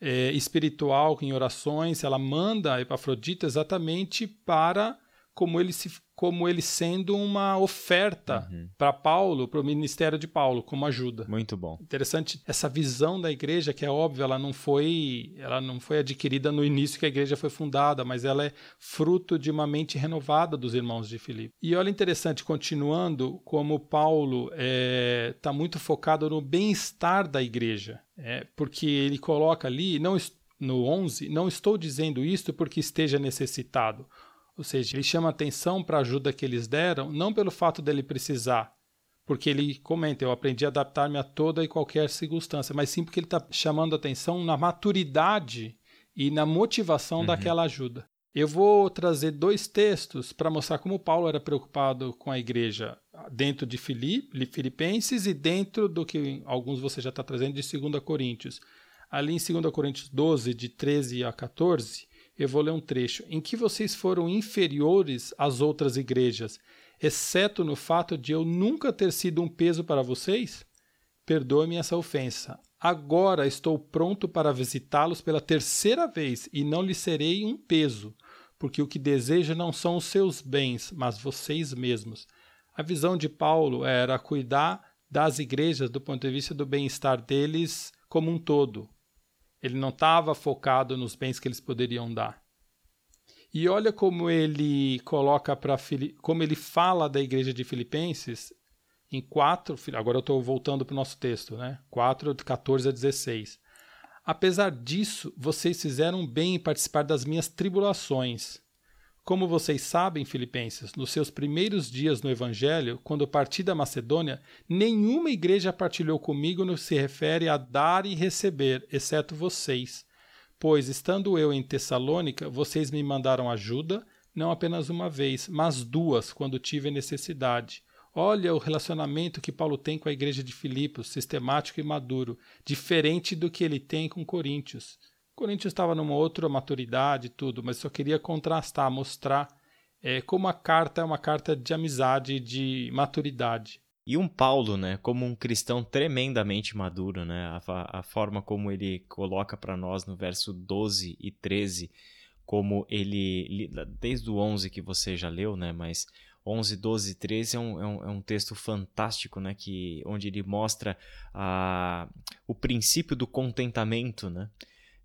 é, espiritual, em orações. Ela manda a Epafrodita exatamente para como ele, se, como ele sendo uma oferta uhum. para Paulo, para o ministério de Paulo, como ajuda. Muito bom. Interessante essa visão da igreja, que é óbvio, ela não foi, ela não foi adquirida no início que a igreja foi fundada, mas ela é fruto de uma mente renovada dos irmãos de Filipe. E olha interessante, continuando, como Paulo está é, tá muito focado no bem-estar da igreja, é, porque ele coloca ali, não no 11, não estou dizendo isto porque esteja necessitado ou seja, ele chama atenção para a ajuda que eles deram, não pelo fato dele precisar, porque ele comenta, eu aprendi a adaptar-me a toda e qualquer circunstância, mas sim porque ele está chamando atenção na maturidade e na motivação uhum. daquela ajuda. Eu vou trazer dois textos para mostrar como Paulo era preocupado com a igreja dentro de Filipenses e dentro do que alguns você já está trazendo de 2 Coríntios. Ali em 2 Coríntios 12, de 13 a 14, eu vou ler um trecho. Em que vocês foram inferiores às outras igrejas, exceto no fato de eu nunca ter sido um peso para vocês? Perdoe-me essa ofensa. Agora estou pronto para visitá-los pela terceira vez e não lhes serei um peso, porque o que deseja não são os seus bens, mas vocês mesmos. A visão de Paulo era cuidar das igrejas do ponto de vista do bem-estar deles como um todo, ele não estava focado nos bens que eles poderiam dar. E olha como ele coloca para como ele fala da igreja de Filipenses em 4, agora eu estou voltando para o nosso texto, né? 4, de 14 a 16. Apesar disso, vocês fizeram bem em participar das minhas tribulações, como vocês sabem, Filipenses, nos seus primeiros dias no Evangelho, quando parti da Macedônia, nenhuma igreja partilhou comigo no que se refere a dar e receber, exceto vocês. Pois, estando eu em Tessalônica, vocês me mandaram ajuda, não apenas uma vez, mas duas, quando tive necessidade. Olha o relacionamento que Paulo tem com a igreja de Filipos, sistemático e maduro, diferente do que ele tem com Coríntios. Corinthians estava numa outra maturidade e tudo, mas só queria contrastar, mostrar é, como a carta é uma carta de amizade, de maturidade. E um Paulo, né, como um cristão tremendamente maduro, né, a, a forma como ele coloca para nós no verso 12 e 13, como ele, desde o 11 que você já leu, né, mas 11, 12 13 é um, é um, é um texto fantástico, né? Que, onde ele mostra a, o princípio do contentamento, né?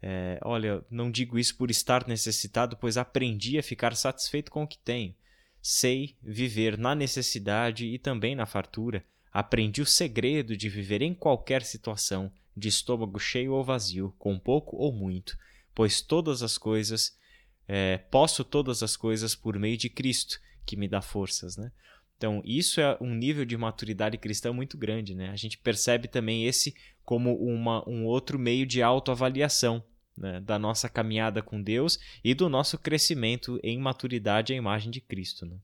É, olha, não digo isso por estar necessitado, pois aprendi a ficar satisfeito com o que tenho. Sei viver na necessidade e também na fartura. Aprendi o segredo de viver em qualquer situação, de estômago cheio ou vazio, com pouco ou muito, pois todas as coisas, é, posso todas as coisas por meio de Cristo, que me dá forças, né? Então, isso é um nível de maturidade cristã muito grande, né? A gente percebe também esse como uma, um outro meio de autoavaliação né? da nossa caminhada com Deus e do nosso crescimento em maturidade à imagem de Cristo, né?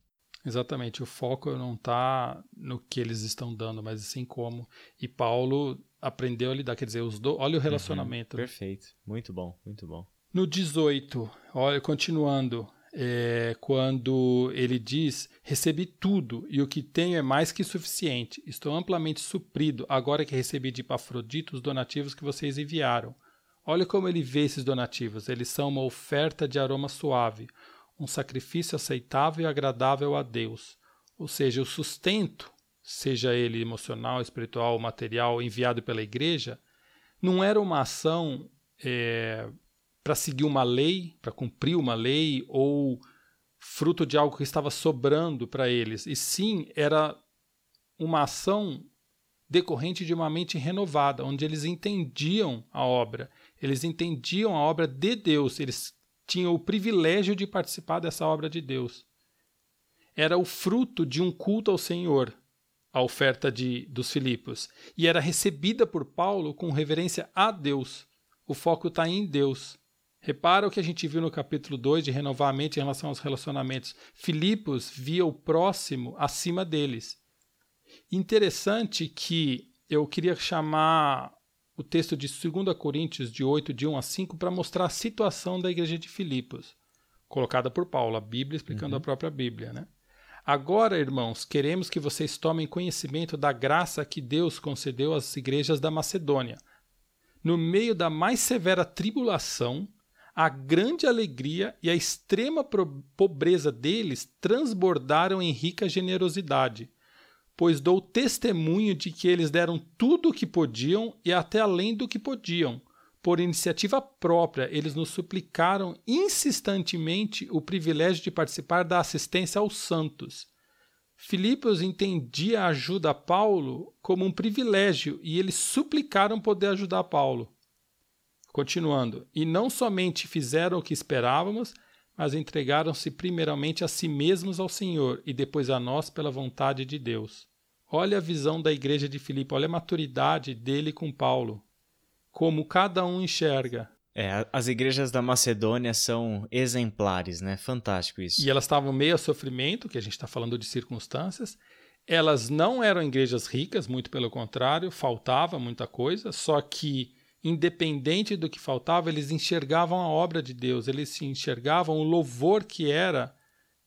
Exatamente, o foco não está no que eles estão dando, mas assim como. E Paulo aprendeu a lidar, quer dizer, os do... olha o uhum, relacionamento. Uhum, perfeito, muito bom, muito bom. No 18, olha, continuando, é, quando ele diz: Recebi tudo e o que tenho é mais que suficiente. Estou amplamente suprido agora que recebi de Epafrodito os donativos que vocês enviaram. Olha como ele vê esses donativos. Eles são uma oferta de aroma suave, um sacrifício aceitável e agradável a Deus. Ou seja, o sustento, seja ele emocional, espiritual, material, enviado pela igreja, não era uma ação é, para seguir uma lei, para cumprir uma lei, ou fruto de algo que estava sobrando para eles, e sim era uma ação decorrente de uma mente renovada, onde eles entendiam a obra, eles entendiam a obra de Deus, eles tinham o privilégio de participar dessa obra de Deus. Era o fruto de um culto ao Senhor, a oferta de, dos Filipos, e era recebida por Paulo com reverência a Deus. O foco está em Deus. Repara o que a gente viu no capítulo 2 de renovar a mente em relação aos relacionamentos. Filipos via o próximo acima deles. Interessante que eu queria chamar o texto de 2 Coríntios, de 8, de 1 a 5, para mostrar a situação da igreja de Filipos, colocada por Paulo, a Bíblia explicando uhum. a própria Bíblia. Né? Agora, irmãos, queremos que vocês tomem conhecimento da graça que Deus concedeu às igrejas da Macedônia. No meio da mais severa tribulação, a grande alegria e a extrema pobreza deles transbordaram em rica generosidade pois dou testemunho de que eles deram tudo o que podiam e até além do que podiam. Por iniciativa própria, eles nos suplicaram insistentemente o privilégio de participar da assistência aos santos. Filipos entendia a ajuda a Paulo como um privilégio e eles suplicaram poder ajudar Paulo. Continuando, e não somente fizeram o que esperávamos, mas entregaram-se primeiramente a si mesmos ao Senhor e depois a nós pela vontade de Deus. Olha a visão da igreja de Filipe, olha a maturidade dele com Paulo. Como cada um enxerga. É, as igrejas da Macedônia são exemplares, né? Fantástico isso. E elas estavam meio a sofrimento, que a gente está falando de circunstâncias. Elas não eram igrejas ricas, muito pelo contrário, faltava muita coisa, só que independente do que faltava, eles enxergavam a obra de Deus, eles enxergavam o louvor que era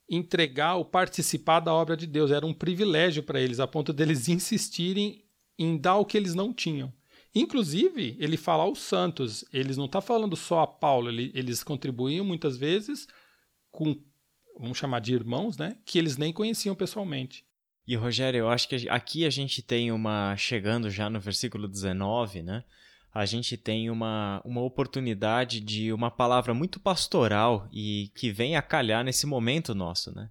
entregar ou participar da obra de Deus. Era um privilégio para eles, a ponto deles insistirem em dar o que eles não tinham. Inclusive, ele fala aos santos, eles não está falando só a Paulo, ele, eles contribuíam muitas vezes com, vamos chamar de irmãos, né, que eles nem conheciam pessoalmente. E Rogério, eu acho que aqui a gente tem uma, chegando já no versículo 19, né, a gente tem uma, uma oportunidade de uma palavra muito pastoral e que vem a calhar nesse momento nosso, né?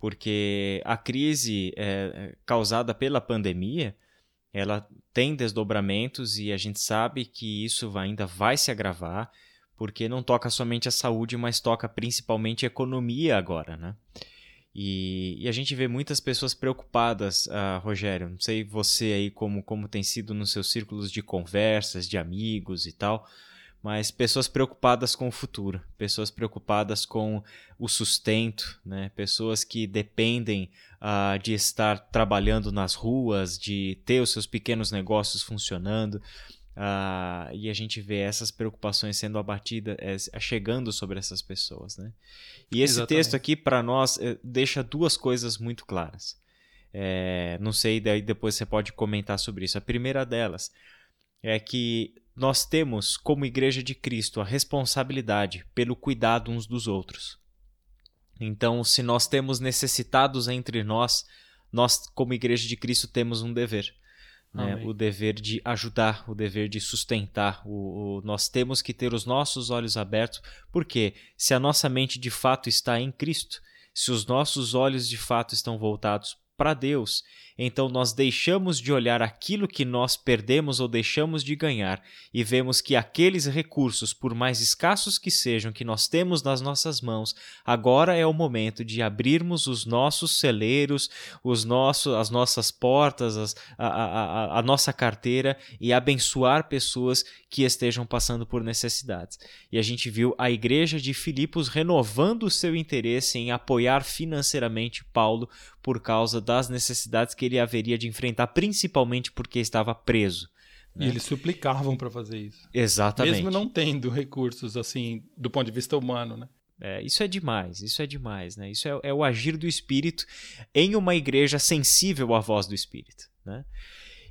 Porque a crise é, causada pela pandemia, ela tem desdobramentos e a gente sabe que isso ainda vai se agravar, porque não toca somente a saúde, mas toca principalmente a economia agora, né? E, e, a gente vê muitas pessoas preocupadas, uh, Rogério. Não sei você aí como, como tem sido nos seus círculos de conversas, de amigos e tal, mas pessoas preocupadas com o futuro, pessoas preocupadas com o sustento, né? pessoas que dependem uh, de estar trabalhando nas ruas, de ter os seus pequenos negócios funcionando. Uh, e a gente vê essas preocupações sendo abatidas, é, chegando sobre essas pessoas. Né? E esse Exatamente. texto aqui, para nós, é, deixa duas coisas muito claras. É, não sei, daí depois você pode comentar sobre isso. A primeira delas é que nós temos, como Igreja de Cristo, a responsabilidade pelo cuidado uns dos outros. Então, se nós temos necessitados entre nós, nós, como Igreja de Cristo, temos um dever. Né? O dever de ajudar, o dever de sustentar. O, o, nós temos que ter os nossos olhos abertos, porque se a nossa mente de fato está em Cristo, se os nossos olhos de fato estão voltados para Deus, então nós deixamos de olhar aquilo que nós perdemos ou deixamos de ganhar e vemos que aqueles recursos, por mais escassos que sejam, que nós temos nas nossas mãos, agora é o momento de abrirmos os nossos celeiros, os nossos, as nossas portas, as, a, a, a nossa carteira e abençoar pessoas que estejam passando por necessidades. E a gente viu a igreja de Filipos renovando o seu interesse em apoiar financeiramente Paulo por causa das necessidades que ele haveria de enfrentar, principalmente porque estava preso. Né? E eles suplicavam para fazer isso. Exatamente. Mesmo não tendo recursos, assim, do ponto de vista humano, né? É, isso é demais, isso é demais, né? Isso é, é, o agir do Espírito em uma igreja sensível à voz do Espírito, né?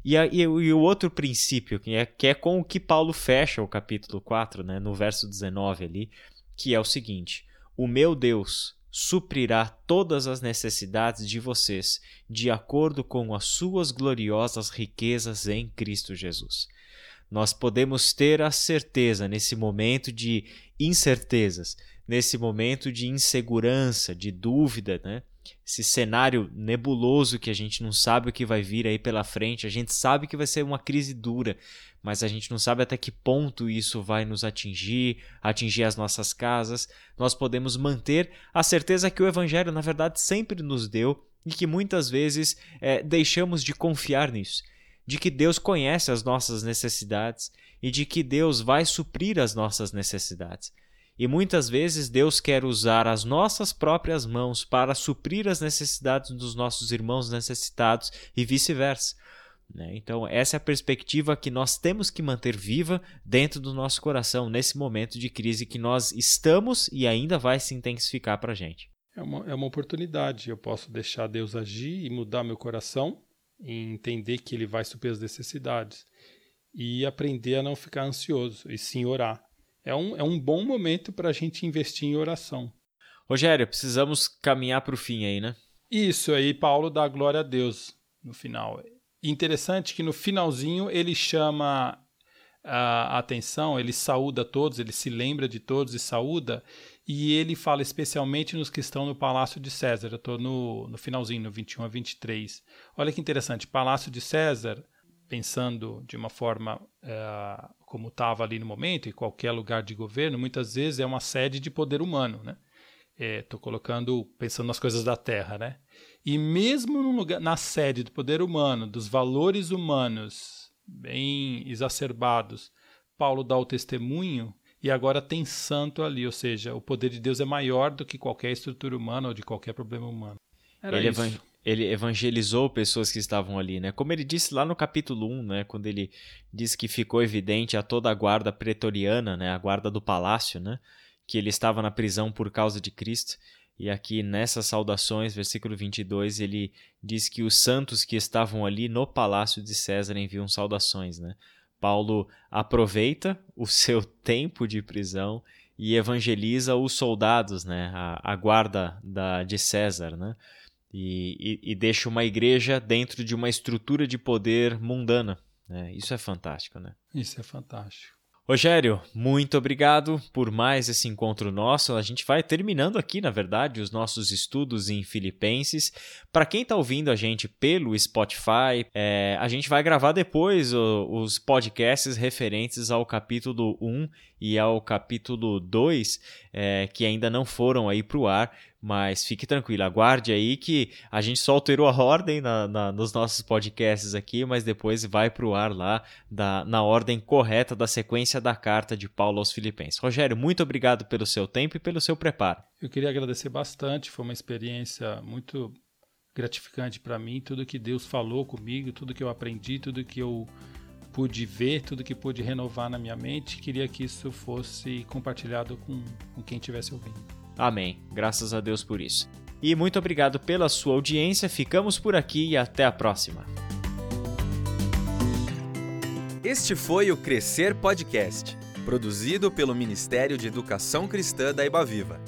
E, a, e, e, o outro princípio, que é, que é com o que Paulo fecha o capítulo 4, né, no verso 19 ali, que é o seguinte: O meu Deus suprirá todas as necessidades de vocês, de acordo com as suas gloriosas riquezas em Cristo Jesus. Nós podemos ter a certeza nesse momento de incertezas, nesse momento de insegurança, de dúvida, né? Esse cenário nebuloso que a gente não sabe o que vai vir aí pela frente. A gente sabe que vai ser uma crise dura, mas a gente não sabe até que ponto isso vai nos atingir, atingir as nossas casas. Nós podemos manter a certeza que o Evangelho, na verdade, sempre nos deu e que muitas vezes é, deixamos de confiar nisso. De que Deus conhece as nossas necessidades e de que Deus vai suprir as nossas necessidades. E muitas vezes Deus quer usar as nossas próprias mãos para suprir as necessidades dos nossos irmãos necessitados e vice-versa. Né? Então, essa é a perspectiva que nós temos que manter viva dentro do nosso coração nesse momento de crise que nós estamos e ainda vai se intensificar para a gente. É uma, é uma oportunidade. Eu posso deixar Deus agir e mudar meu coração e entender que Ele vai suprir as necessidades e aprender a não ficar ansioso e sim orar é um, é um bom momento para a gente investir em oração. Rogério, precisamos caminhar para o fim aí, né? Isso aí, Paulo dá glória a Deus no final. Interessante que no finalzinho ele chama a atenção, ele saúda todos, ele se lembra de todos e saúda, e ele fala especialmente nos que estão no Palácio de César. Eu estou no, no finalzinho, no 21 a 23. Olha que interessante, Palácio de César, pensando de uma forma é, como estava ali no momento, em qualquer lugar de governo, muitas vezes é uma sede de poder humano, né? Estou é, colocando, pensando nas coisas da Terra, né? E mesmo no lugar, na sede do poder humano, dos valores humanos bem exacerbados, Paulo dá o testemunho e agora tem santo ali, ou seja, o poder de Deus é maior do que qualquer estrutura humana ou de qualquer problema humano. Era ele isso ele evangelizou pessoas que estavam ali, né? Como ele disse lá no capítulo 1, né, quando ele disse que ficou evidente a toda a guarda pretoriana, né, a guarda do palácio, né, que ele estava na prisão por causa de Cristo. E aqui nessas saudações, versículo 22, ele diz que os santos que estavam ali no palácio de César enviam saudações, né? Paulo aproveita o seu tempo de prisão e evangeliza os soldados, né, a, a guarda da, de César, né? E, e, e deixa uma igreja dentro de uma estrutura de poder mundana. Né? Isso é fantástico, né? Isso é fantástico. Rogério, muito obrigado por mais esse encontro nosso. A gente vai terminando aqui, na verdade, os nossos estudos em Filipenses. Para quem está ouvindo a gente pelo Spotify, é, a gente vai gravar depois o, os podcasts referentes ao capítulo 1 e ao capítulo 2, é, que ainda não foram aí para o ar. Mas fique tranquilo, aguarde aí que a gente só alterou a ordem na, na, nos nossos podcasts aqui, mas depois vai para o ar lá da, na ordem correta da sequência da carta de Paulo aos Filipenses. Rogério, muito obrigado pelo seu tempo e pelo seu preparo. Eu queria agradecer bastante, foi uma experiência muito gratificante para mim, tudo que Deus falou comigo, tudo que eu aprendi, tudo que eu pude ver, tudo que pude renovar na minha mente. Queria que isso fosse compartilhado com, com quem estivesse ouvindo. Amém. Graças a Deus por isso. E muito obrigado pela sua audiência. Ficamos por aqui e até a próxima. Este foi o Crescer Podcast, produzido pelo Ministério de Educação Cristã da Ibaviva.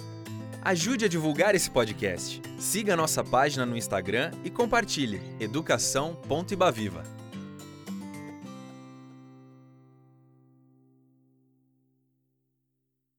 Ajude a divulgar esse podcast. Siga nossa página no Instagram e compartilhe educação.ibaviva.